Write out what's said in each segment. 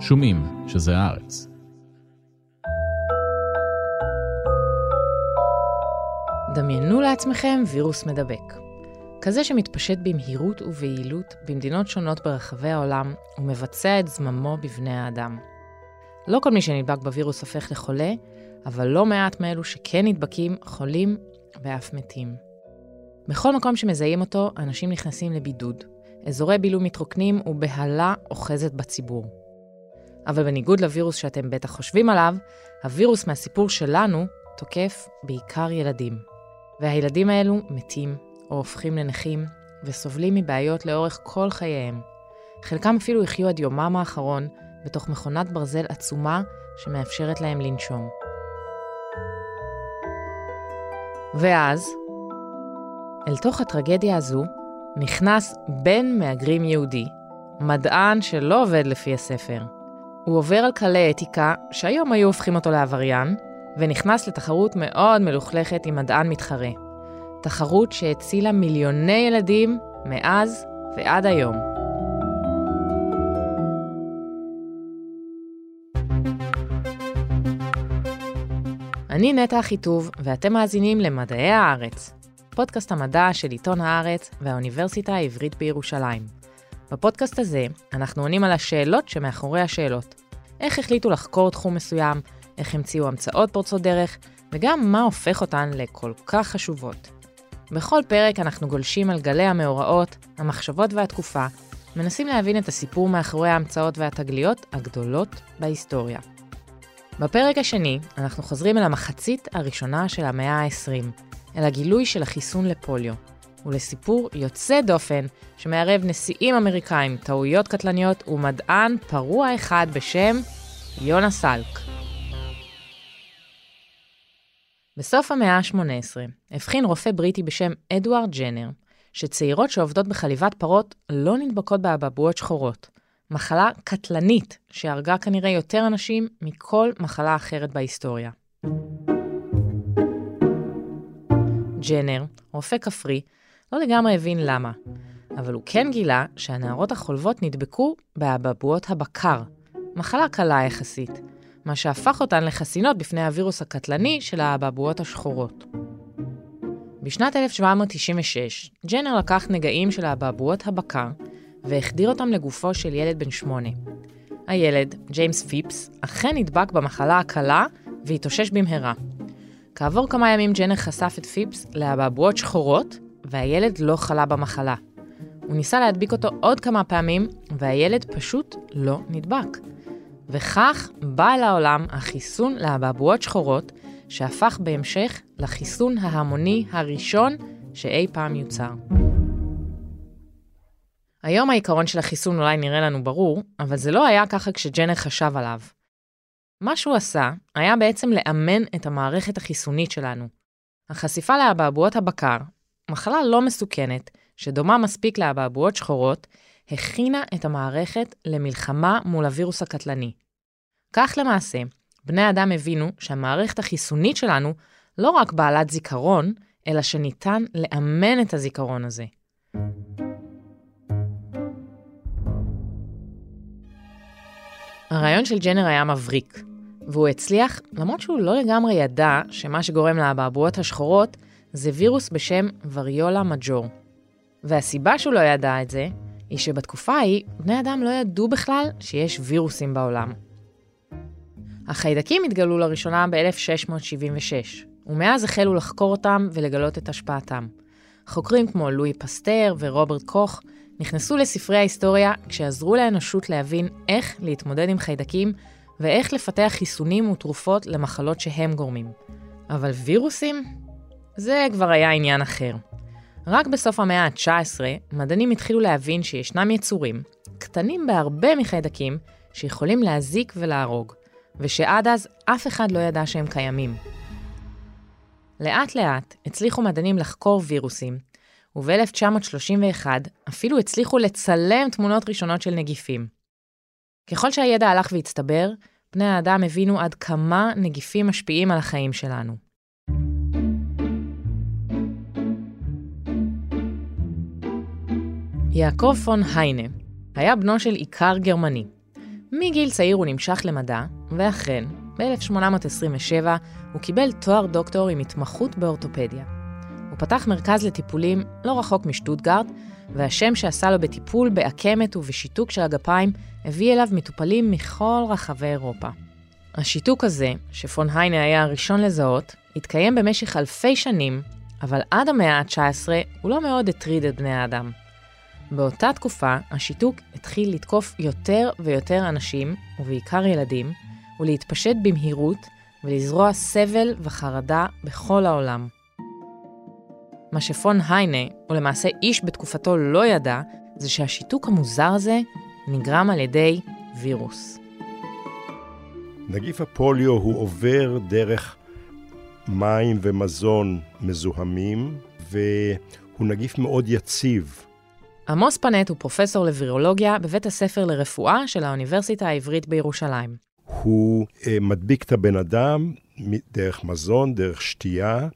שומעים שזה הארץ. דמיינו לעצמכם וירוס מדבק. כזה שמתפשט במהירות וביעילות במדינות שונות ברחבי העולם ומבצע את זממו בבני האדם. לא כל מי שנדבק בווירוס הופך לחולה, אבל לא מעט מאלו שכן נדבקים, חולים ואף מתים. בכל מקום שמזהים אותו, אנשים נכנסים לבידוד. אזורי בילוי מתרוקנים ובהלה אוחזת בציבור. אבל בניגוד לווירוס שאתם בטח חושבים עליו, הווירוס מהסיפור שלנו תוקף בעיקר ילדים. והילדים האלו מתים או הופכים לנכים וסובלים מבעיות לאורך כל חייהם. חלקם אפילו יחיו עד יומם האחרון בתוך מכונת ברזל עצומה שמאפשרת להם לנשום. ואז, אל תוך הטרגדיה הזו נכנס בן מהגרים יהודי, מדען שלא עובד לפי הספר. הוא עובר על כללי אתיקה שהיום היו הופכים אותו לעבריין, ונכנס לתחרות מאוד מלוכלכת עם מדען מתחרה. תחרות שהצילה מיליוני ילדים מאז ועד היום. אני נטע אחיטוב, ואתם מאזינים למדעי הארץ, פודקאסט המדע של עיתון הארץ והאוניברסיטה העברית בירושלים. בפודקאסט הזה אנחנו עונים על השאלות שמאחורי השאלות. איך החליטו לחקור תחום מסוים, איך המציאו המצאות פורצות דרך, וגם מה הופך אותן לכל כך חשובות. בכל פרק אנחנו גולשים על גלי המאורעות, המחשבות והתקופה, מנסים להבין את הסיפור מאחורי ההמצאות והתגליות הגדולות בהיסטוריה. בפרק השני אנחנו חוזרים אל המחצית הראשונה של המאה ה-20, אל הגילוי של החיסון לפוליו, ולסיפור יוצא דופן שמערב נשיאים אמריקאים, טעויות קטלניות ומדען פרוע אחד בשם יונה סלק. בסוף המאה ה-18 הבחין רופא בריטי בשם אדוארד ג'נר, שצעירות שעובדות בחליבת פרות לא נדבקות באבעבועות שחורות, מחלה קטלנית שהרגה כנראה יותר אנשים מכל מחלה אחרת בהיסטוריה. ג'נר, רופא כפרי, לא לגמרי הבין למה, אבל הוא כן גילה שהנערות החולבות נדבקו באבעבועות הבקר, מחלה קלה יחסית, מה שהפך אותן לחסינות בפני הווירוס הקטלני של האבעבועות השחורות. בשנת 1796, ג'נר לקח נגעים של האבעבועות הבקר והחדיר אותם לגופו של ילד בן שמונה. הילד, ג'יימס פיפס, אכן נדבק במחלה הקלה והתאושש במהרה. כעבור כמה ימים ג'נר חשף את פיפס לאבעבועות שחורות, והילד לא חלה במחלה. הוא ניסה להדביק אותו עוד כמה פעמים, והילד פשוט לא נדבק. וכך בא אל העולם החיסון לאבעבועות שחורות, שהפך בהמשך לחיסון ההמוני הראשון שאי פעם יוצר. היום העיקרון של החיסון אולי נראה לנו ברור, אבל זה לא היה ככה כשג'נר חשב עליו. מה שהוא עשה היה בעצם לאמן את המערכת החיסונית שלנו. החשיפה לאבעבועות הבקר, מחלה לא מסוכנת, שדומה מספיק לאבעבועות שחורות, הכינה את המערכת למלחמה מול הווירוס הקטלני. כך למעשה, בני אדם הבינו שהמערכת החיסונית שלנו לא רק בעלת זיכרון, אלא שניתן לאמן את הזיכרון הזה. הרעיון של ג'נר היה מבריק, והוא הצליח למרות שהוא לא לגמרי ידע שמה שגורם לאבעבועות השחורות זה וירוס בשם וריולה מג'ור. והסיבה שהוא לא ידע את זה, היא שבתקופה ההיא בני אדם לא ידעו בכלל שיש וירוסים בעולם. החיידקים התגלו לראשונה ב-1676, ומאז החלו לחקור אותם ולגלות את השפעתם. חוקרים כמו לואי פסטר ורוברט קוך נכנסו לספרי ההיסטוריה כשעזרו לאנושות להבין איך להתמודד עם חיידקים ואיך לפתח חיסונים ותרופות למחלות שהם גורמים. אבל וירוסים? זה כבר היה עניין אחר. רק בסוף המאה ה-19, מדענים התחילו להבין שישנם יצורים, קטנים בהרבה מחיידקים, שיכולים להזיק ולהרוג, ושעד אז אף אחד לא ידע שהם קיימים. לאט לאט הצליחו מדענים לחקור וירוסים, וב-1931 אפילו הצליחו לצלם תמונות ראשונות של נגיפים. ככל שהידע הלך והצטבר, בני האדם הבינו עד כמה נגיפים משפיעים על החיים שלנו. יעקב פון היינה היה בנו של איכר גרמני. מגיל צעיר הוא נמשך למדע, ואכן, ב-1827 הוא קיבל תואר דוקטור עם התמחות באורתופדיה. הוא פתח מרכז לטיפולים לא רחוק משטוטגרד, והשם שעשה לו בטיפול בעקמת ובשיתוק של הגפיים הביא אליו מטופלים מכל רחבי אירופה. השיתוק הזה, שפון היינה היה הראשון לזהות, התקיים במשך אלפי שנים, אבל עד המאה ה-19 הוא לא מאוד הטריד את בני האדם. באותה תקופה, השיתוק התחיל לתקוף יותר ויותר אנשים, ובעיקר ילדים, ולהתפשט במהירות ולזרוע סבל וחרדה בכל העולם. מה שפון היינה, ולמעשה איש בתקופתו לא ידע, זה שהשיתוק המוזר הזה נגרם על ידי וירוס. נגיף הפוליו הוא עובר דרך מים ומזון מזוהמים, והוא נגיף מאוד יציב. עמוס פנט הוא פרופסור לווירולוגיה בבית הספר לרפואה של האוניברסיטה העברית בירושלים. הוא אה, מדביק את הבן אדם דרך מזון, דרך שתייה,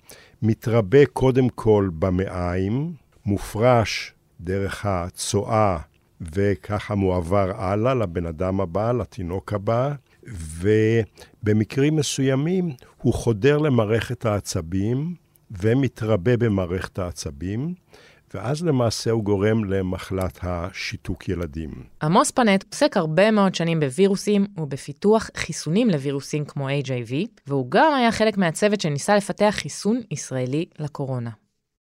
מתרבה קודם כל במעיים, מופרש דרך הצואה, וככה מועבר הלאה לבן אדם הבא, לתינוק הבא, ובמקרים מסוימים הוא חודר למערכת העצבים ומתרבה במערכת העצבים. ואז למעשה הוא גורם למחלת השיתוק ילדים. עמוס פנט עוסק הרבה מאוד שנים בווירוסים ובפיתוח חיסונים לווירוסים כמו HIV, והוא גם היה חלק מהצוות שניסה לפתח חיסון ישראלי לקורונה.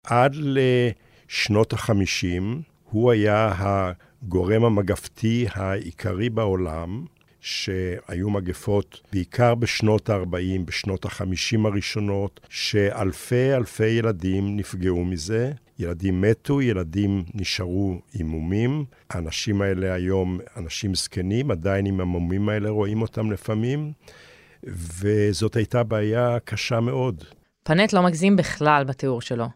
עד לשנות ה-50 הוא היה הגורם המגפתי העיקרי בעולם, שהיו מגפות בעיקר בשנות ה-40, בשנות ה-50 הראשונות, שאלפי אלפי ילדים נפגעו מזה. ילדים מתו, ילדים נשארו עם מומים. האנשים האלה היום, אנשים זקנים, עדיין עם המומים האלה רואים אותם לפעמים, וזאת הייתה בעיה קשה מאוד. פנט לא מגזים בכלל בתיאור שלו.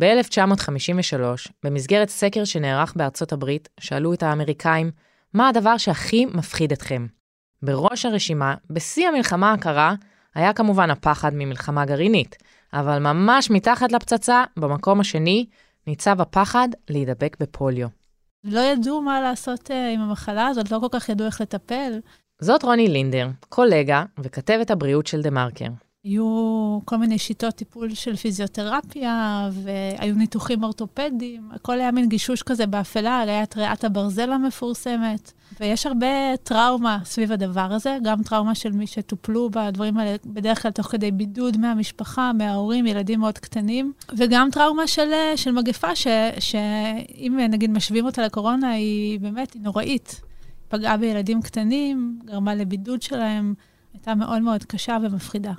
ב-1953, במסגרת סקר שנערך בארצות הברית, שאלו את האמריקאים, מה הדבר שהכי מפחיד אתכם? בראש הרשימה, בשיא המלחמה הקרה, היה כמובן הפחד ממלחמה גרעינית, אבל ממש מתחת לפצצה, במקום השני, ניצב הפחד להידבק בפוליו. לא ידעו מה לעשות uh, עם המחלה הזאת, לא כל כך ידעו איך לטפל. זאת רוני לינדר, קולגה וכתבת הבריאות של דה מרקר. היו כל מיני שיטות טיפול של פיזיותרפיה, והיו ניתוחים אורתופדיים, הכל היה מין גישוש כזה באפלה, היה את ריאת הברזל המפורסמת. ויש הרבה טראומה סביב הדבר הזה, גם טראומה של מי שטופלו בדברים האלה, בדרך כלל תוך כדי בידוד מהמשפחה, מההורים, ילדים מאוד קטנים, וגם טראומה של, של מגפה, שאם נגיד משווים אותה לקורונה, היא באמת, היא נוראית. פגעה בילדים קטנים, גרמה לבידוד שלהם, הייתה מאוד מאוד קשה ומפחידה.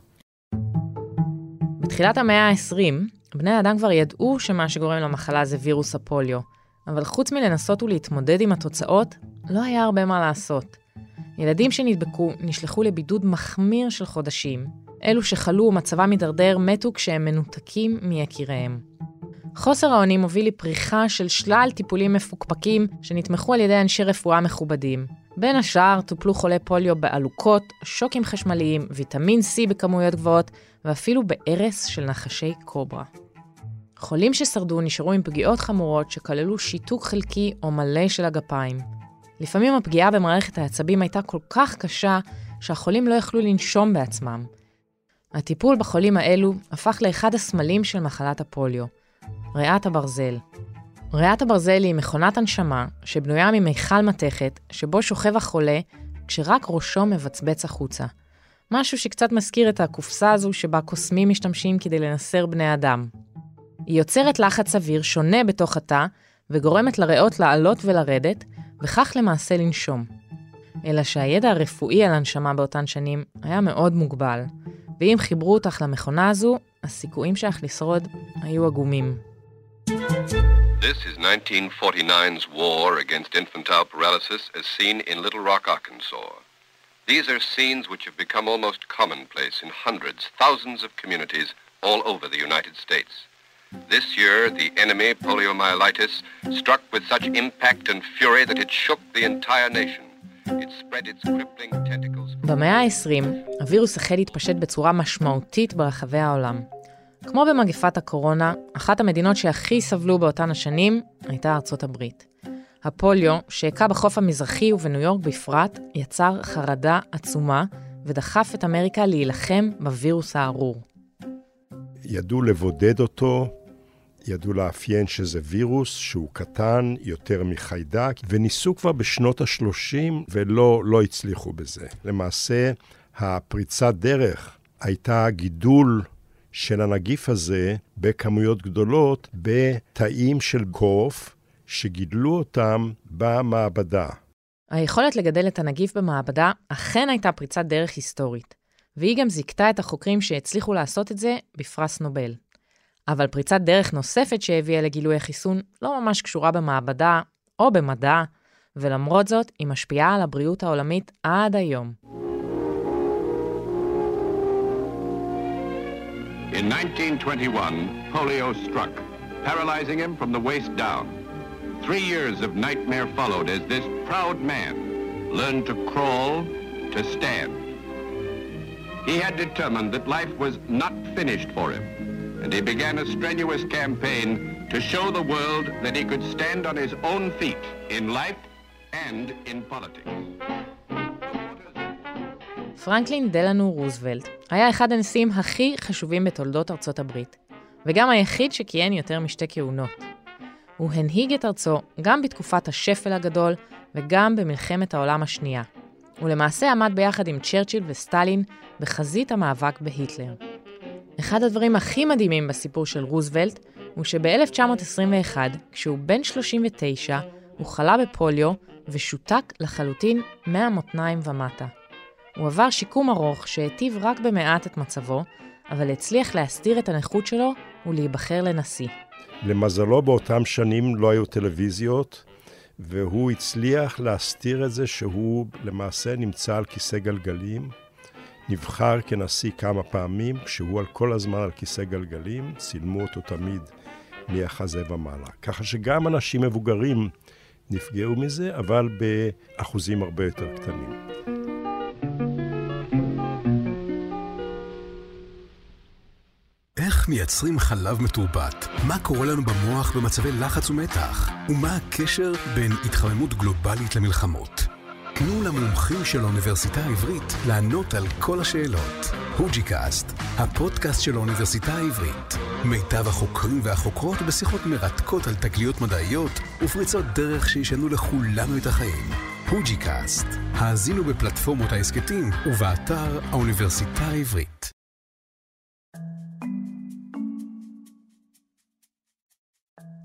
בתחילת המאה ה-20, בני האדם כבר ידעו שמה שגורם למחלה זה וירוס הפוליו, אבל חוץ מלנסות ולהתמודד עם התוצאות, לא היה הרבה מה לעשות. ילדים שנדבקו נשלחו לבידוד מחמיר של חודשים. אלו שחלו ומצבם הידרדר מתו כשהם מנותקים מיקיריהם. חוסר האונים הוביל לפריחה של שלל טיפולים מפוקפקים שנתמכו על ידי אנשי רפואה מכובדים. בין השאר טופלו חולי פוליו בעלוקות, שוקים חשמליים, ויטמין C בכמויות גבוהות, ואפילו בארס של נחשי קוברה. חולים ששרדו נשארו עם פגיעות חמורות שכללו שיתוק חלקי או מלא של הגפיים. לפעמים הפגיעה במערכת העצבים הייתה כל כך קשה, שהחולים לא יכלו לנשום בעצמם. הטיפול בחולים האלו הפך לאחד הסמלים של מחלת הפוליו, ריאת הברזל. ריאת הברזל היא מכונת הנשמה שבנויה ממיכל מתכת, שבו שוכב החולה כשרק ראשו מבצבץ החוצה. משהו שקצת מזכיר את הקופסה הזו שבה קוסמים משתמשים כדי לנסר בני אדם. היא יוצרת לחץ אוויר שונה בתוך התא, וגורמת לריאות לעלות ולרדת, וכך למעשה לנשום. אלא שהידע הרפואי על הנשמה באותן שנים היה מאוד מוגבל, ואם חיברו אותך למכונה הזו, הסיכויים שלך לשרוד היו עגומים. This is 1949's war against infantile paralysis as seen in Little Rock, Arkansas. These are scenes which have become almost commonplace in hundreds, thousands of communities all over the United States. This year, the enemy, poliomyelitis, struck with such impact and fury that it shook the entire nation. It spread its crippling tentacles... במאה ה-20, הווירוס החל להתפשט בצורה משמעותית ברחבי העולם. כמו במגפת הקורונה, אחת המדינות שהכי סבלו באותן השנים הייתה ארצות הברית. הפוליו, שהכה בחוף המזרחי ובניו יורק בפרט, יצר חרדה עצומה ודחף את אמריקה להילחם בווירוס הארור. ידעו לבודד אותו, ידעו לאפיין שזה וירוס שהוא קטן יותר מחיידק, וניסו כבר בשנות ה-30 ולא לא הצליחו בזה. למעשה, הפריצת דרך הייתה גידול של הנגיף הזה בכמויות גדולות בתאים של קוף שגידלו אותם במעבדה. היכולת לגדל את הנגיף במעבדה אכן הייתה פריצת דרך היסטורית, והיא גם זיכתה את החוקרים שהצליחו לעשות את זה בפרס נובל. אבל פריצת דרך נוספת שהביאה לגילוי החיסון לא ממש קשורה במעבדה או במדע, ולמרות זאת, היא משפיעה על הבריאות העולמית עד היום. In 1921, polio struck, paralyzing him from the waist down. Three years of nightmare followed as this proud man learned to crawl, to stand. He had determined that life was not finished for him, and he began a strenuous campaign to show the world that he could stand on his own feet in life and in politics. פרנקלין דלנו רוזוולט היה אחד הנשיאים הכי חשובים בתולדות ארצות הברית, וגם היחיד שכיהן יותר משתי כהונות. הוא הנהיג את ארצו גם בתקופת השפל הגדול וגם במלחמת העולם השנייה. הוא למעשה עמד ביחד עם צ'רצ'יל וסטלין בחזית המאבק בהיטלר. אחד הדברים הכי מדהימים בסיפור של רוזוולט הוא שב-1921, כשהוא בן 39, הוא חלה בפוליו ושותק לחלוטין מהמותניים ומטה. הוא עבר שיקום ארוך שהיטיב רק במעט את מצבו, אבל הצליח להסתיר את הנכות שלו ולהיבחר לנשיא. למזלו באותם שנים לא היו טלוויזיות, והוא הצליח להסתיר את זה שהוא למעשה נמצא על כיסא גלגלים. נבחר כנשיא כמה פעמים, כשהוא על כל הזמן על כיסא גלגלים, צילמו אותו תמיד מהחזה ומעלה. ככה שגם אנשים מבוגרים נפגעו מזה, אבל באחוזים הרבה יותר קטנים. איך מייצרים חלב מתורבת? מה קורה לנו במוח במצבי לחץ ומתח? ומה הקשר בין התחממות גלובלית למלחמות? תנו למומחים של האוניברסיטה העברית לענות על כל השאלות. הוּג'י-קאסט, הפודקאסט של האוניברסיטה העברית. מיטב החוקרים והחוקרות בשיחות מרתקות על תגליות מדעיות ופריצות דרך שישנו לכולנו את החיים. הוג'י-קאסט, האזינו בפלטפורמות ההסכתים ובאתר האוניברסיטה העברית.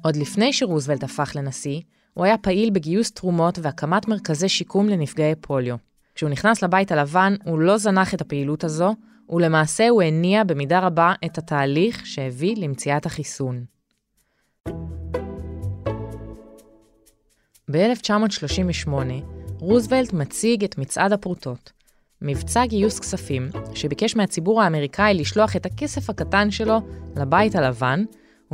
עוד לפני שרוזוולט הפך לנשיא, הוא היה פעיל בגיוס תרומות והקמת מרכזי שיקום לנפגעי פוליו. כשהוא נכנס לבית הלבן, הוא לא זנח את הפעילות הזו, ולמעשה הוא הניע במידה רבה את התהליך שהביא למציאת החיסון. ב-1938, רוזוולט מציג את מצעד הפרוטות, מבצע גיוס כספים שביקש מהציבור האמריקאי לשלוח את הכסף הקטן שלו לבית הלבן,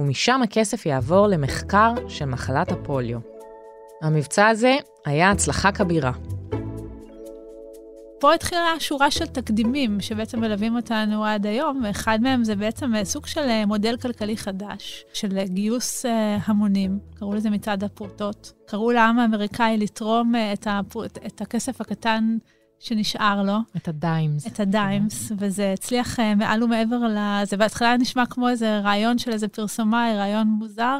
ומשם הכסף יעבור למחקר של מחלת הפוליו. המבצע הזה היה הצלחה כבירה. פה התחילה שורה של תקדימים שבעצם מלווים אותנו עד היום, ואחד מהם זה בעצם סוג של אה, מודל כלכלי חדש, של גיוס אה, המונים, קראו לזה מצעד הפרוטות. קראו לעם האמריקאי לתרום אה, את, הפרוט, את הכסף הקטן שנשאר לו. את הדיימס. את הדיימס, וזה הצליח מעל ומעבר ל... זה בהתחלה נשמע כמו איזה רעיון של איזה פרסומאי, רעיון מוזר.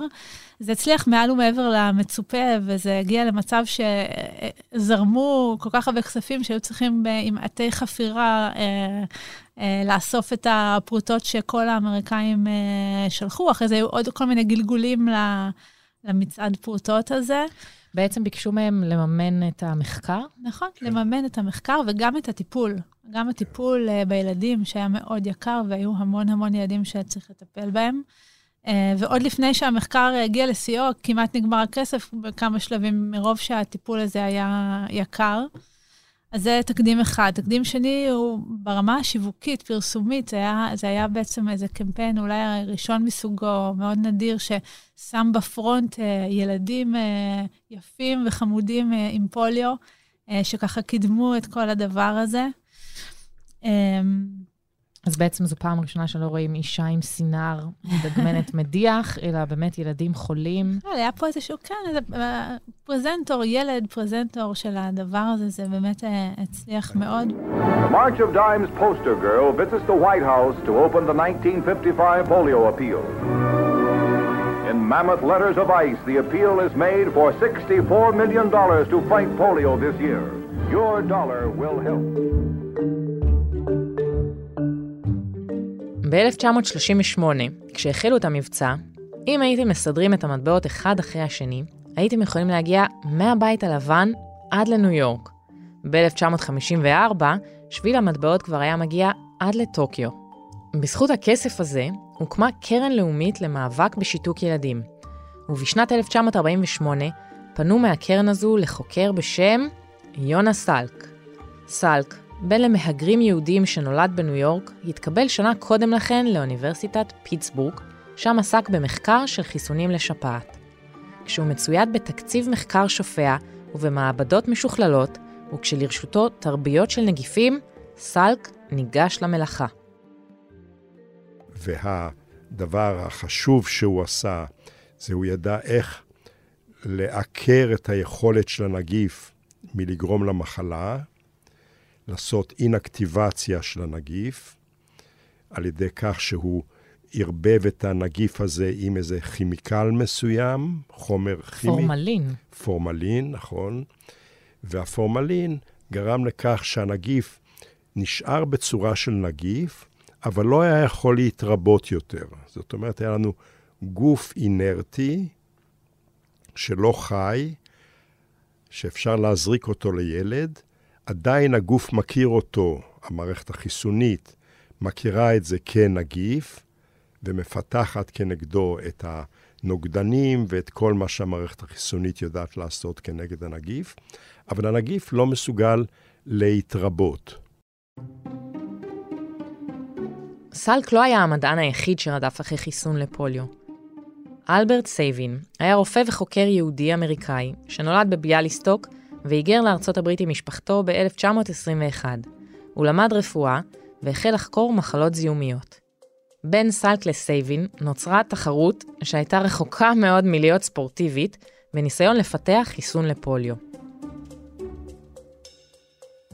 זה הצליח מעל ומעבר למצופה, וזה הגיע למצב שזרמו כל כך הרבה כספים שהיו צריכים עם עטי חפירה אה, אה, לאסוף את הפרוטות שכל האמריקאים אה, שלחו. אחרי זה היו עוד כל מיני גלגולים למצעד פרוטות הזה. בעצם ביקשו מהם לממן את המחקר? נכון, כן. לממן את המחקר וגם את הטיפול. גם הטיפול בילדים, שהיה מאוד יקר, והיו המון המון ילדים שצריך לטפל בהם. אה, ועוד לפני שהמחקר הגיע לשיאו, כמעט נגמר הכסף בכמה שלבים, מרוב שהטיפול הזה היה יקר. אז זה תקדים אחד. תקדים שני הוא ברמה השיווקית, פרסומית, זה היה, זה היה בעצם איזה קמפיין, אולי הראשון מסוגו, מאוד נדיר, ששם בפרונט אה, ילדים אה, יפים וחמודים עם פוליו, שככה קידמו את כל הדבר הזה. אז בעצם זו פעם ראשונה שלא רואים אישה עם סינר מדגמנת מדיח, אלא באמת ילדים חולים. היה פה איזשהו, כן, איזה אה, פרזנטור, ילד פרזנטור של הדבר הזה, זה באמת אה, הצליח מאוד. The March of Dimes poster girl visits the White House to open the 1955 polio appeal. In mammoth letters of ice, the appeal is made for $64 million to fight polio this year. Your dollar will help. ב-1938, כשהחלו את המבצע, אם הייתם מסדרים את המטבעות אחד אחרי השני, הייתם יכולים להגיע מהבית הלבן עד לניו יורק. ב-1954, שביל המטבעות כבר היה מגיע עד לטוקיו. בזכות הכסף הזה, הוקמה קרן לאומית למאבק בשיתוק ילדים, ובשנת 1948 פנו מהקרן הזו לחוקר בשם יונה סלק. סלק, בן למהגרים יהודים שנולד בניו יורק, התקבל שנה קודם לכן לאוניברסיטת פיטסבורג, שם עסק במחקר של חיסונים לשפעת. כשהוא מצויד בתקציב מחקר שופע ובמעבדות משוכללות, וכשלרשותו תרביות של נגיפים, סלק ניגש למלאכה. והדבר החשוב שהוא עשה, זה הוא ידע איך לעקר את היכולת של הנגיף מלגרום למחלה, לעשות אינאקטיבציה של הנגיף, על ידי כך שהוא ערבב את הנגיף הזה עם איזה כימיקל מסוים, חומר כימי. פורמלין. פורמלין, נכון. והפורמלין גרם לכך שהנגיף נשאר בצורה של נגיף, אבל לא היה יכול להתרבות יותר. זאת אומרת, היה לנו גוף אינרטי שלא חי, שאפשר להזריק אותו לילד, עדיין הגוף מכיר אותו, המערכת החיסונית מכירה את זה כנגיף, ומפתחת כנגדו את הנוגדנים ואת כל מה שהמערכת החיסונית יודעת לעשות כנגד הנגיף, אבל הנגיף לא מסוגל להתרבות. סלק לא היה המדען היחיד שרדף אחרי חיסון לפוליו. אלברט סייבין היה רופא וחוקר יהודי-אמריקאי שנולד בביאליסטוק והיגר לארצות הברית עם משפחתו ב-1921. הוא למד רפואה והחל לחקור מחלות זיהומיות. בין סלק לסייבין נוצרה תחרות שהייתה רחוקה מאוד מלהיות ספורטיבית, בניסיון לפתח חיסון לפוליו.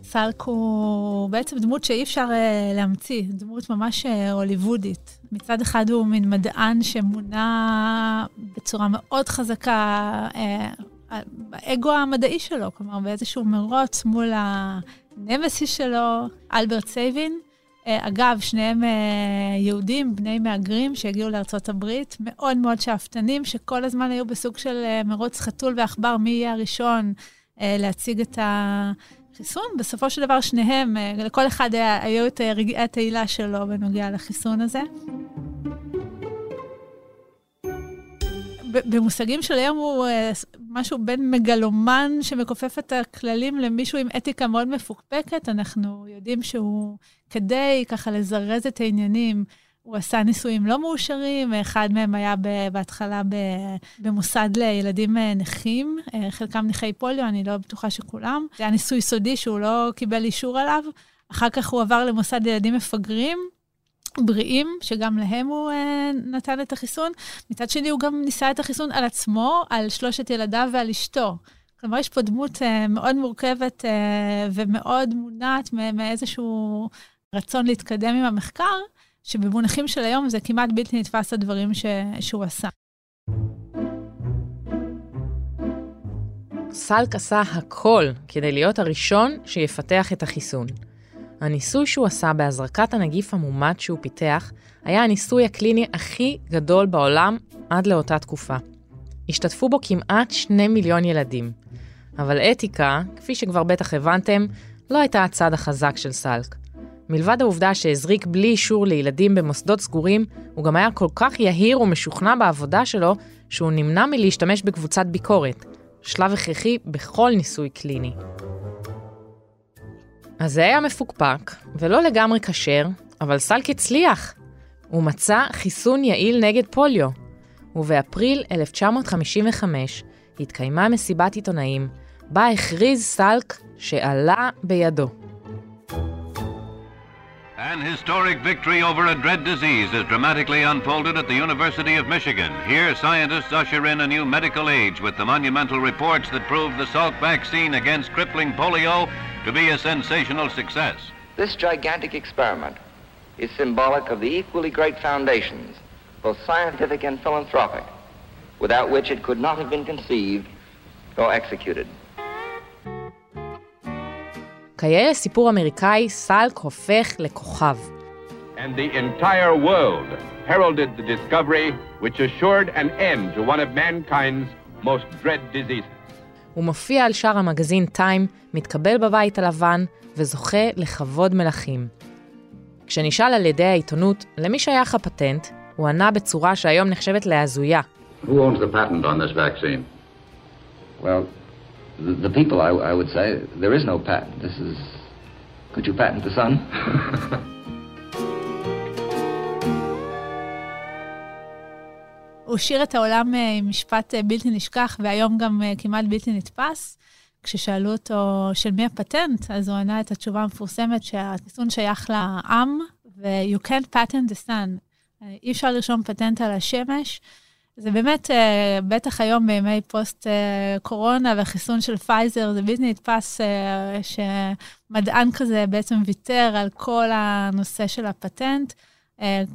סלק הוא בעצם דמות שאי אפשר uh, להמציא, דמות ממש uh, הוליוודית. מצד אחד הוא מין מדען שמונה בצורה מאוד חזקה uh, באגו המדעי שלו, כלומר באיזשהו מרוץ מול הנמסיס שלו, אלברט סייבין. Uh, אגב, שניהם uh, יהודים, בני מהגרים שהגיעו לארצות הברית, מאוד מאוד שאפתנים, שכל הזמן היו בסוג של uh, מרוץ חתול ועכבר, מי יהיה הראשון להציג את ה... חיסון, בסופו של דבר שניהם, אה, לכל אחד היו את רגעי התהילה שלו בנוגע לחיסון הזה. במושגים של היום הוא אה, משהו בין מגלומן שמכופף את הכללים למישהו עם אתיקה מאוד מפוקפקת. אנחנו יודעים שהוא, כדי ככה לזרז את העניינים, הוא עשה ניסויים לא מאושרים, אחד מהם היה בהתחלה במוסד לילדים אה, נכים, אה, חלקם נכי פוליו, אני לא בטוחה שכולם. זה היה ניסוי סודי שהוא לא קיבל אישור עליו. אחר כך הוא עבר למוסד לילדים מפגרים, בריאים, שגם להם הוא uh, נתן את החיסון. מצד שני, הוא גם ניסה את החיסון על עצמו, על שלושת ילדיו ועל אשתו. כלומר, יש פה דמות uh, מאוד מורכבת uh, ומאוד מונעת מאיזשהו רצון להתקדם עם המחקר, שבמונחים של היום זה כמעט בלתי נתפס הדברים ש... שהוא עשה. סלק עשה הכל כדי להיות הראשון שיפתח את החיסון. הניסוי שהוא עשה בהזרקת הנגיף המומת שהוא פיתח, היה הניסוי הקליני הכי גדול בעולם עד לאותה תקופה. השתתפו בו כמעט שני מיליון ילדים. אבל אתיקה, כפי שכבר בטח הבנתם, לא הייתה הצד החזק של סלק. מלבד העובדה שהזריק בלי אישור לילדים במוסדות סגורים, הוא גם היה כל כך יהיר ומשוכנע בעבודה שלו, שהוא נמנע מלהשתמש בקבוצת ביקורת, שלב הכרחי בכל ניסוי קליני. אז זה היה מפוקפק, ולא לגמרי כשר, אבל סלק הצליח. הוא מצא חיסון יעיל נגד פוליו. ובאפריל 1955 התקיימה מסיבת עיתונאים, בה הכריז סלק שעלה בידו. An historic victory over a dread disease is dramatically unfolded at the University of Michigan. Here, scientists usher in a new medical age with the monumental reports that prove the Salk vaccine against crippling polio to be a sensational success. This gigantic experiment is symbolic of the equally great foundations, both scientific and philanthropic, without which it could not have been conceived or executed. כיאה לסיפור אמריקאי, סלק הופך לכוכב. And the entire world heralded the discovery which assured an end to one of mankind's most dread diseases. הוא מופיע על שער המגזין טיים, מתקבל בבית הלבן וזוכה לכבוד מלכים. כשנשאל על ידי העיתונות למי שייך הפטנט, הוא ענה בצורה שהיום נחשבת להזויה. Who owns the patent on this vaccine? Well, the, the people, I, I would say, there is no patent. This is. Could you patent the sun? הוא השאיר את העולם אה, עם משפט אה, בלתי נשכח, והיום גם אה, כמעט בלתי נתפס. כששאלו אותו של מי הפטנט, אז הוא ענה את התשובה המפורסמת שהחיסון שייך לעם, ו- you can't patent the sun. אי אפשר לרשום פטנט על השמש. זה באמת, בטח היום בימי פוסט קורונה והחיסון של פייזר, זה בלתי נתפס שמדען כזה בעצם ויתר על כל הנושא של הפטנט.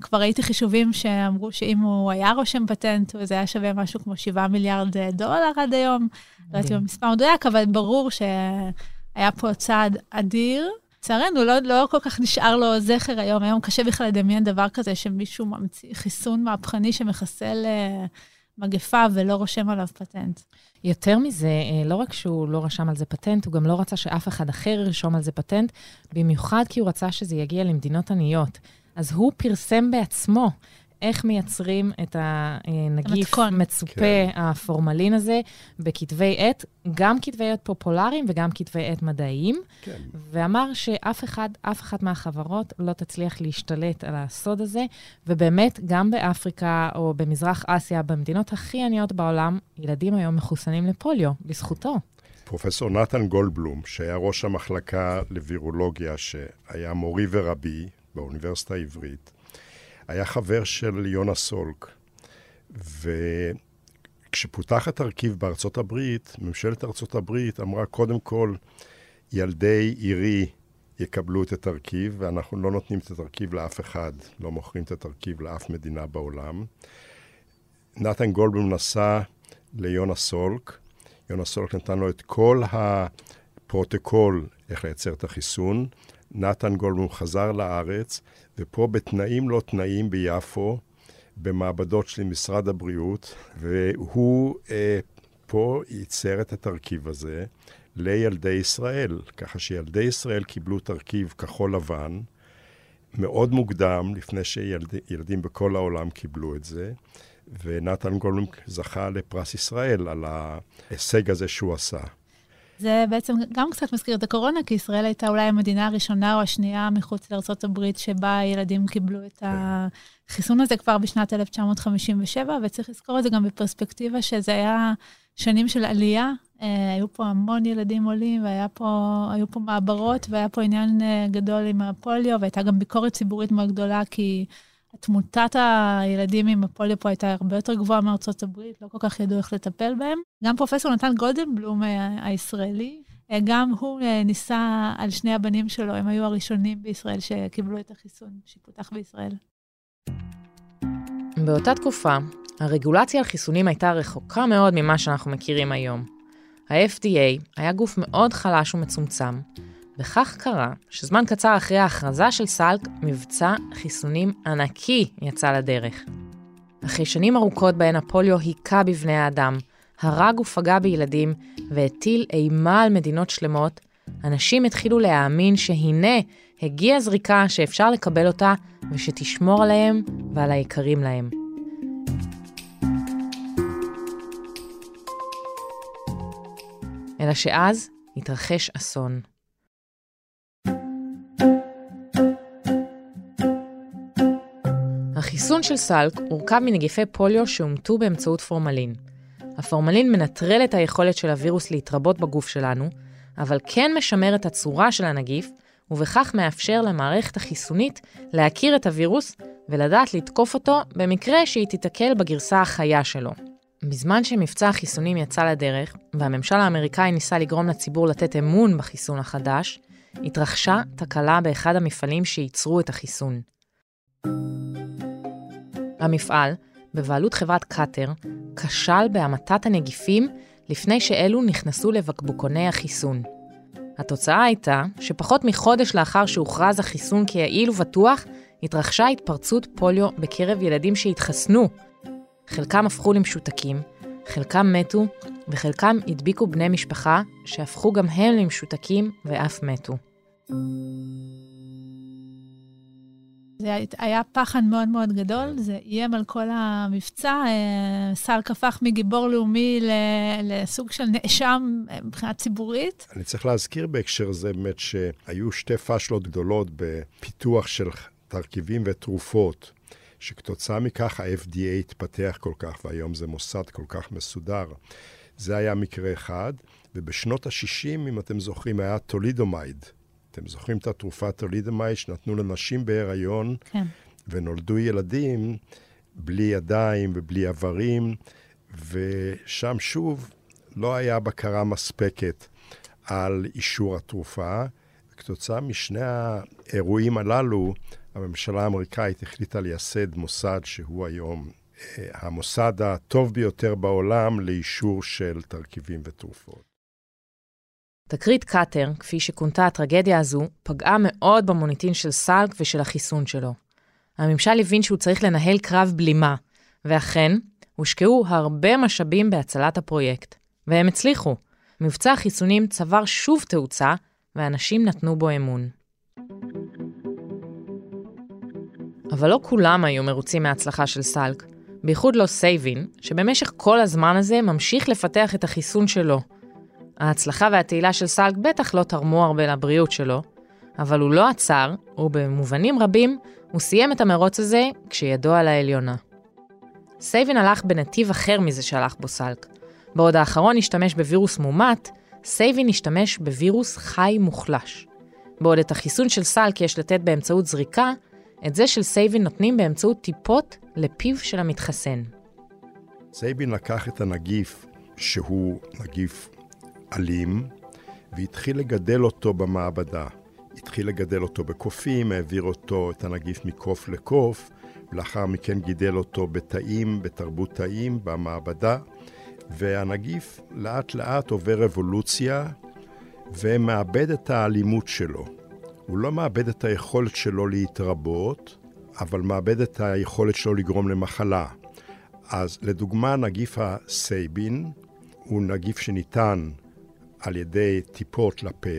כבר ראיתי חישובים שאמרו שאם הוא היה רושם פטנט, זה היה שווה משהו כמו 7 מיליארד דולר עד היום. לא יודעת אם המספר מדויק, אבל ברור שהיה פה צעד אדיר. לצערנו, לא, לא כל כך נשאר לו זכר היום. היום קשה בכלל לדמיין דבר כזה שמישהו ממציא חיסון מהפכני שמחסל מגפה ולא רושם עליו פטנט. יותר מזה, לא רק שהוא לא רשם על זה פטנט, הוא גם לא רצה שאף אחד אחר ירשום על זה פטנט, במיוחד כי הוא רצה שזה יגיע למדינות עניות. אז הוא פרסם בעצמו איך מייצרים את הנגיף המתכון. מצופה כן. הפורמלין הזה בכתבי עת, גם כתבי עת פופולריים וגם כתבי עת מדעיים, כן. ואמר שאף אחד, אף אחת מהחברות לא תצליח להשתלט על הסוד הזה, ובאמת, גם באפריקה או במזרח אסיה, במדינות הכי עניות בעולם, ילדים היום מחוסנים לפוליו, בזכותו. פרופסור נתן גולדבלום, שהיה ראש המחלקה לווירולוגיה, שהיה מורי ורבי באוניברסיטה העברית, היה חבר של יונה סולק, וכשפותח התרכיב בארצות הברית, ממשלת ארצות הברית אמרה, קודם כל, ילדי עירי יקבלו את התרכיב, ואנחנו לא נותנים את התרכיב לאף אחד, לא מוכרים את התרכיב לאף מדינה בעולם. נתן גולדבלום נסע ליונה סולק, יונה סולק נתן לו את כל הפרוטוקול איך לייצר את החיסון. נתן גולדבלום חזר לארץ, ופה בתנאים לא תנאים ביפו, במעבדות של משרד הבריאות, והוא אה, פה ייצר את התרכיב הזה לילדי ישראל, ככה שילדי ישראל קיבלו תרכיב כחול לבן, מאוד מוקדם, לפני שילדים בכל העולם קיבלו את זה, ונתן גולדבלום זכה לפרס ישראל על ההישג הזה שהוא עשה. זה בעצם גם קצת מזכיר את הקורונה, כי ישראל הייתה אולי המדינה הראשונה או השנייה מחוץ לארה"ב שבה ילדים קיבלו את החיסון הזה כבר בשנת 1957, וצריך לזכור את זה גם בפרספקטיבה שזה היה שנים של עלייה. היו פה המון ילדים עולים, והיו פה, פה מעברות, והיה פה עניין גדול עם הפוליו, והייתה גם ביקורת ציבורית מאוד גדולה, כי תמותת הילדים עם הפוליו פה הייתה הרבה יותר גבוהה מארצות הברית, לא כל כך ידעו איך לטפל בהם. גם פרופסור נתן גולדנבלום הישראלי, גם הוא ניסה על שני הבנים שלו, הם היו הראשונים בישראל שקיבלו את החיסון שפותח בישראל. באותה תקופה, הרגולציה על חיסונים הייתה רחוקה מאוד ממה שאנחנו מכירים היום. ה-FDA היה גוף מאוד חלש ומצומצם, וכך קרה שזמן קצר אחרי ההכרזה של סלק, מבצע חיסונים ענקי יצא לדרך. אחרי שנים ארוכות בהן הפוליו היכה בבני האדם, הרג ופגע בילדים והטיל אימה על מדינות שלמות, אנשים התחילו להאמין שהנה הגיעה זריקה שאפשר לקבל אותה ושתשמור עליהם ועל היקרים להם. אלא שאז התרחש אסון. החיסון של סלק הורכב מנגיפי פוליו שאומתו באמצעות פורמלין. הפורמלין מנטרל את היכולת של הווירוס להתרבות בגוף שלנו, אבל כן משמר את הצורה של הנגיף ובכך מאפשר למערכת החיסונית להכיר את הווירוס ולדעת לתקוף אותו במקרה שהיא תיתקל בגרסה החיה שלו. בזמן שמבצע החיסונים יצא לדרך, והממשל האמריקאי ניסה לגרום לציבור לתת אמון בחיסון החדש, התרחשה תקלה באחד המפעלים שייצרו את החיסון. המפעל, בבעלות חברת קאטר, כשל בהמתת הנגיפים לפני שאלו נכנסו לבקבוקוני החיסון. התוצאה הייתה שפחות מחודש לאחר שהוכרז החיסון כיעיל ובטוח, התרחשה התפרצות פוליו בקרב ילדים שהתחסנו. חלקם הפכו למשותקים, חלקם מתו, וחלקם הדביקו בני משפחה שהפכו גם הם למשותקים ואף מתו. זה היה פחד מאוד מאוד גדול, זה איים על כל המבצע. אה, סלק הפך מגיבור לאומי לסוג של נאשם אה, מבחינה ציבורית. אני צריך להזכיר בהקשר הזה באמת שהיו שתי פאשלות גדולות בפיתוח של תרכיבים ותרופות, שכתוצאה מכך ה-FDA התפתח כל כך, והיום זה מוסד כל כך מסודר. זה היה מקרה אחד, ובשנות ה-60, אם אתם זוכרים, היה טולידומייד. אתם זוכרים את התרופה טולידומייד שנתנו לנשים בהיריון, כן. ונולדו ילדים בלי ידיים ובלי איברים, ושם שוב לא היה בקרה מספקת על אישור התרופה. כתוצאה משני האירועים הללו, הממשלה האמריקאית החליטה לייסד מוסד שהוא היום אה, המוסד הטוב ביותר בעולם לאישור של תרכיבים ותרופות. תקרית קאטר, כפי שכונתה הטרגדיה הזו, פגעה מאוד במוניטין של סלק ושל החיסון שלו. הממשל הבין שהוא צריך לנהל קרב בלימה, ואכן, הושקעו הרבה משאבים בהצלת הפרויקט. והם הצליחו. מבצע החיסונים צבר שוב תאוצה, ואנשים נתנו בו אמון. אבל לא כולם היו מרוצים מההצלחה של סלק, בייחוד לא סייבין, שבמשך כל הזמן הזה ממשיך לפתח את החיסון שלו. ההצלחה והתהילה של סלק בטח לא תרמו הרבה לבריאות שלו, אבל הוא לא עצר, ובמובנים רבים, הוא סיים את המרוץ הזה כשידו על העליונה. סייבין הלך בנתיב אחר מזה שהלך בו סלק. בעוד האחרון השתמש בווירוס מומת, סייבין השתמש בווירוס חי מוחלש. בעוד את החיסון של סלק יש לתת באמצעות זריקה, את זה של סייבין נותנים באמצעות טיפות לפיו של המתחסן. סייבין לקח את הנגיף, שהוא נגיף אלים, והתחיל לגדל אותו במעבדה. התחיל לגדל אותו בקופים, העביר אותו, את הנגיף מקוף לקוף, ולאחר מכן גידל אותו בתאים, בתרבות תאים, במעבדה, והנגיף לאט לאט עובר אבולוציה ומאבד את האלימות שלו. הוא לא מאבד את היכולת שלו להתרבות, אבל מאבד את היכולת שלו לגרום למחלה. אז לדוגמה, נגיף הסייבין הוא נגיף שניתן על ידי טיפות לפה,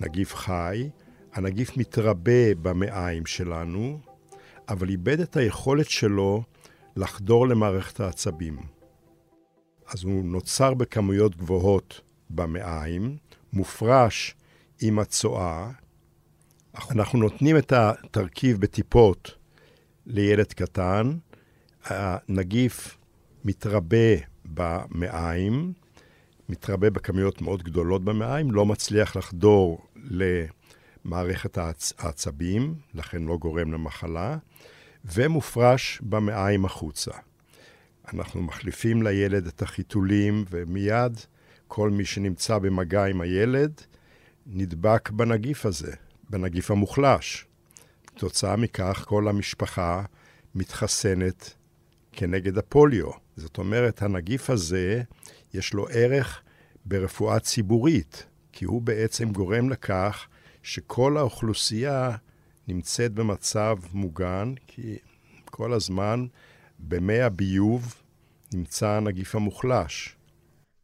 נגיף חי, הנגיף מתרבה במעיים שלנו, אבל איבד את היכולת שלו לחדור למערכת העצבים. אז הוא נוצר בכמויות גבוהות במעיים, מופרש עם הצואה. אנחנו נותנים את התרכיב בטיפות לילד קטן, הנגיף מתרבה במעיים, מתרבה בכמויות מאוד גדולות במעיים, לא מצליח לחדור למערכת העצ... העצבים, לכן לא גורם למחלה, ומופרש במעיים החוצה. אנחנו מחליפים לילד את החיתולים, ומיד כל מי שנמצא במגע עם הילד נדבק בנגיף הזה, בנגיף המוחלש. כתוצאה מכך כל המשפחה מתחסנת כנגד הפוליו. זאת אומרת, הנגיף הזה יש לו ערך ברפואה ציבורית, כי הוא בעצם גורם לכך שכל האוכלוסייה נמצאת במצב מוגן, כי כל הזמן במי הביוב נמצא הנגיף המוחלש.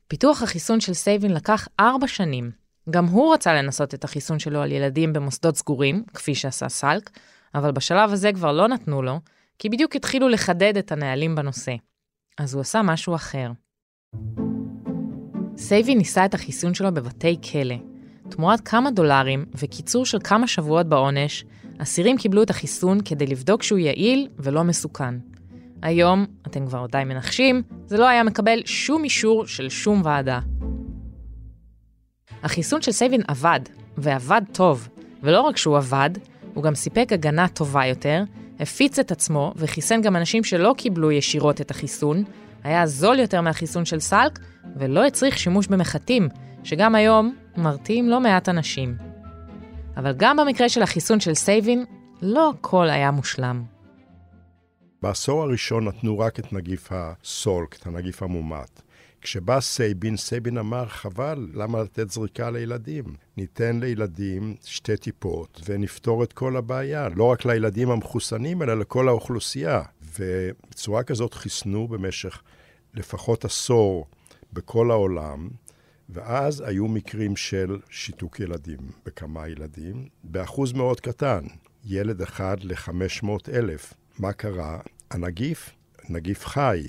פיתוח החיסון של סייבין לקח ארבע שנים. גם הוא רצה לנסות את החיסון שלו על ילדים במוסדות סגורים, כפי שעשה סלק, אבל בשלב הזה כבר לא נתנו לו, כי בדיוק התחילו לחדד את הנהלים בנושא. אז הוא עשה משהו אחר. סייבין ניסה את החיסון שלו בבתי כלא. תמורת כמה דולרים וקיצור של כמה שבועות בעונש, אסירים קיבלו את החיסון כדי לבדוק שהוא יעיל ולא מסוכן. היום, אתם כבר די מנחשים, זה לא היה מקבל שום אישור של שום ועדה. החיסון של סייבין עבד, ועבד טוב, ולא רק שהוא עבד, הוא גם סיפק הגנה טובה יותר, הפיץ את עצמו וחיסן גם אנשים שלא קיבלו ישירות את החיסון, היה זול יותר מהחיסון של סלק, ולא הצריך שימוש במחטים, שגם היום מרתיעים לא מעט אנשים. אבל גם במקרה של החיסון של סייבין, לא הכל היה מושלם. בעשור הראשון נתנו רק את נגיף הסלק, את הנגיף המומת. כשבא סייבין, סייבין אמר, חבל, למה לתת זריקה לילדים? ניתן לילדים שתי טיפות ונפתור את כל הבעיה, לא רק לילדים המחוסנים, אלא לכל האוכלוסייה. ובצורה כזאת חיסנו במשך לפחות עשור בכל העולם, ואז היו מקרים של שיתוק ילדים בכמה ילדים, באחוז מאוד קטן, ילד אחד ל-500 אלף. מה קרה? הנגיף, נגיף חי,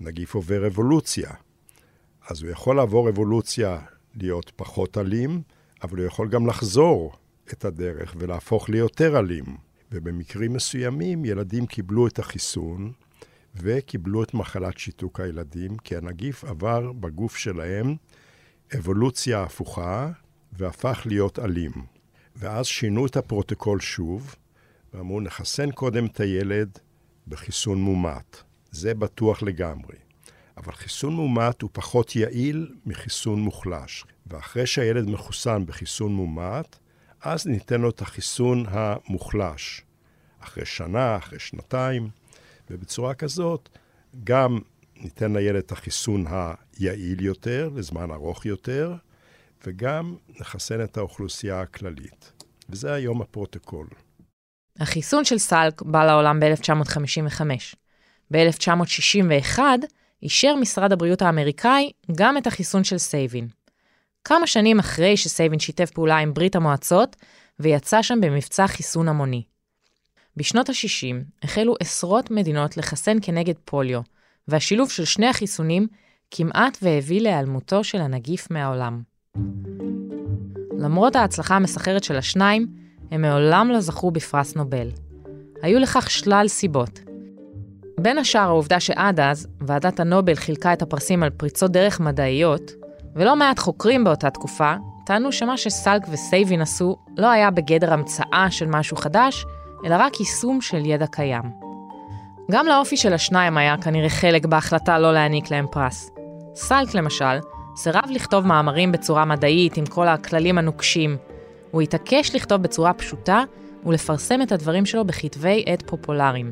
נגיף עובר אבולוציה. אז הוא יכול לעבור אבולוציה להיות פחות אלים, אבל הוא יכול גם לחזור את הדרך ולהפוך ליותר אלים. ובמקרים מסוימים ילדים קיבלו את החיסון וקיבלו את מחלת שיתוק הילדים, כי הנגיף עבר בגוף שלהם אבולוציה הפוכה והפך להיות אלים. ואז שינו את הפרוטוקול שוב, ואמרו, נחסן קודם את הילד בחיסון מומת. זה בטוח לגמרי. אבל חיסון מומת הוא פחות יעיל מחיסון מוחלש. ואחרי שהילד מחוסן בחיסון מומת, אז ניתן לו את החיסון המוחלש. אחרי שנה, אחרי שנתיים, ובצורה כזאת גם ניתן לילד את החיסון היעיל יותר, לזמן ארוך יותר, וגם נחסן את האוכלוסייה הכללית. וזה היום הפרוטוקול. החיסון של סלק בא לעולם ב-1955. ב-1961 אישר משרד הבריאות האמריקאי גם את החיסון של סייבין. כמה שנים אחרי שסייבין שיתף פעולה עם ברית המועצות ויצא שם במבצע חיסון המוני. בשנות ה-60 החלו עשרות מדינות לחסן כנגד פוליו, והשילוב של שני החיסונים כמעט והביא להיעלמותו של הנגיף מהעולם. למרות ההצלחה המסחררת של השניים, הם מעולם לא זכו בפרס נובל. היו לכך שלל סיבות. בין השאר העובדה שעד אז, ועדת הנובל חילקה את הפרסים על פריצות דרך מדעיות, ולא מעט חוקרים באותה תקופה טענו שמה שסלק וסייבין עשו לא היה בגדר המצאה של משהו חדש, אלא רק יישום של ידע קיים. גם לאופי של השניים היה כנראה חלק בהחלטה לא להעניק להם פרס. סלק, למשל, סירב לכתוב מאמרים בצורה מדעית עם כל הכללים הנוקשים. הוא התעקש לכתוב בצורה פשוטה ולפרסם את הדברים שלו בכתבי עת פופולריים.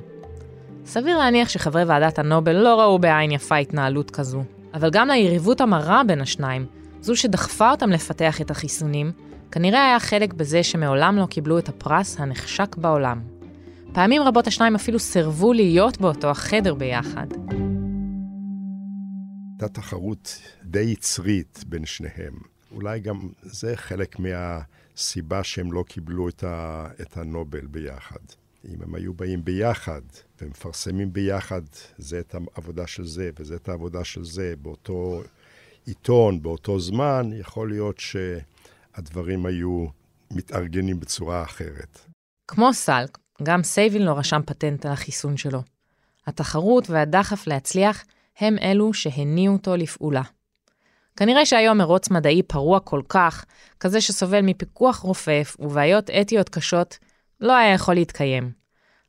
סביר להניח שחברי ועדת הנובל לא ראו בעין יפה התנהלות כזו. אבל גם ליריבות המרה בין השניים, זו שדחפה אותם לפתח את החיסונים, כנראה היה חלק בזה שמעולם לא קיבלו את הפרס הנחשק בעולם. פעמים רבות השניים אפילו סירבו להיות באותו החדר ביחד. הייתה תחרות די יצרית בין שניהם. אולי גם זה חלק מהסיבה שהם לא קיבלו את, ה, את הנובל ביחד. אם הם היו באים ביחד ומפרסמים ביחד זה את העבודה של זה וזה את העבודה של זה באותו עיתון, באותו זמן, יכול להיות שהדברים היו מתארגנים בצורה אחרת. כמו סלק, גם סייבין לא רשם פטנט על החיסון שלו. התחרות והדחף להצליח הם אלו שהניעו אותו לפעולה. כנראה שהיום מרוץ מדעי פרוע כל כך, כזה שסובל מפיקוח רופף ובעיות אתיות קשות, לא היה יכול להתקיים.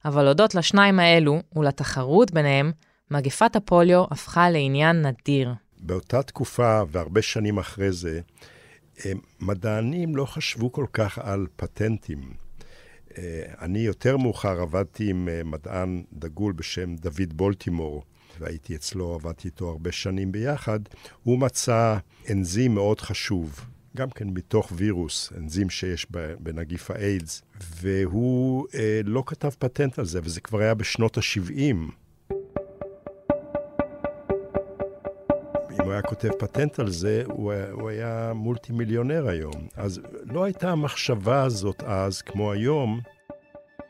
אבל הודות לשניים האלו ולתחרות ביניהם, מגפת הפוליו הפכה לעניין נדיר. באותה תקופה והרבה שנים אחרי זה, אה, מדענים לא חשבו כל כך על פטנטים. אה, אני יותר מאוחר עבדתי עם אה, מדען דגול בשם דוד בולטימור, והייתי אצלו, עבדתי איתו הרבה שנים ביחד. הוא מצא אנזים מאוד חשוב, גם כן מתוך וירוס, אנזים שיש בנגיף האיידס, והוא אה, לא כתב פטנט על זה, וזה כבר היה בשנות ה-70. אם הוא היה כותב פטנט על זה, הוא היה, הוא היה מולטי מיליונר היום. אז לא הייתה המחשבה הזאת אז, כמו היום.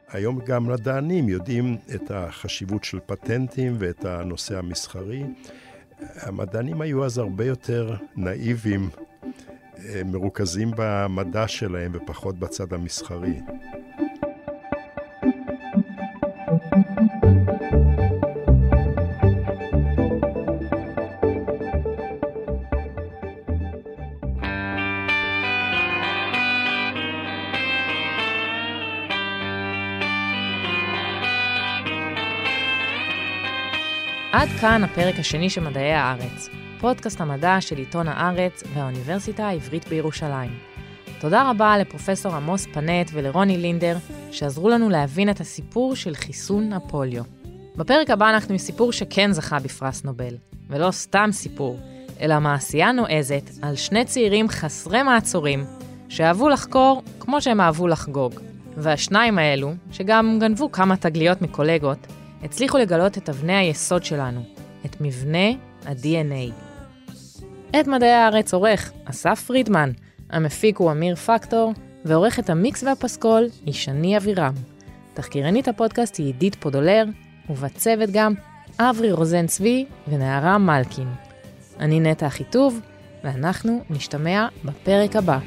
היום גם מדענים יודעים את החשיבות של פטנטים ואת הנושא המסחרי. המדענים היו אז הרבה יותר נאיבים אה, מרוכזים במדע שלהם ופחות בצד המסחרי. עד כאן הפרק השני של מדעי הארץ. פודקאסט המדע של עיתון הארץ והאוניברסיטה העברית בירושלים. תודה רבה לפרופסור עמוס פנט ולרוני לינדר, שעזרו לנו להבין את הסיפור של חיסון הפוליו. בפרק הבא אנחנו עם סיפור שכן זכה בפרס נובל, ולא סתם סיפור, אלא מעשייה נועזת על שני צעירים חסרי מעצורים, שאהבו לחקור כמו שהם אהבו לחגוג. והשניים האלו, שגם גנבו כמה תגליות מקולגות, הצליחו לגלות את אבני היסוד שלנו, את מבנה ה-DNA. את מדעי הארץ עורך אסף פרידמן, המפיק הוא אמיר פקטור, ועורכת המיקס והפסקול היא שני אבירם. תחקירנית הפודקאסט היא עידית פודולר, ובצוות גם אברי רוזן צבי ונערה מלקין. אני נטע אחיטוב, ואנחנו נשתמע בפרק הבא.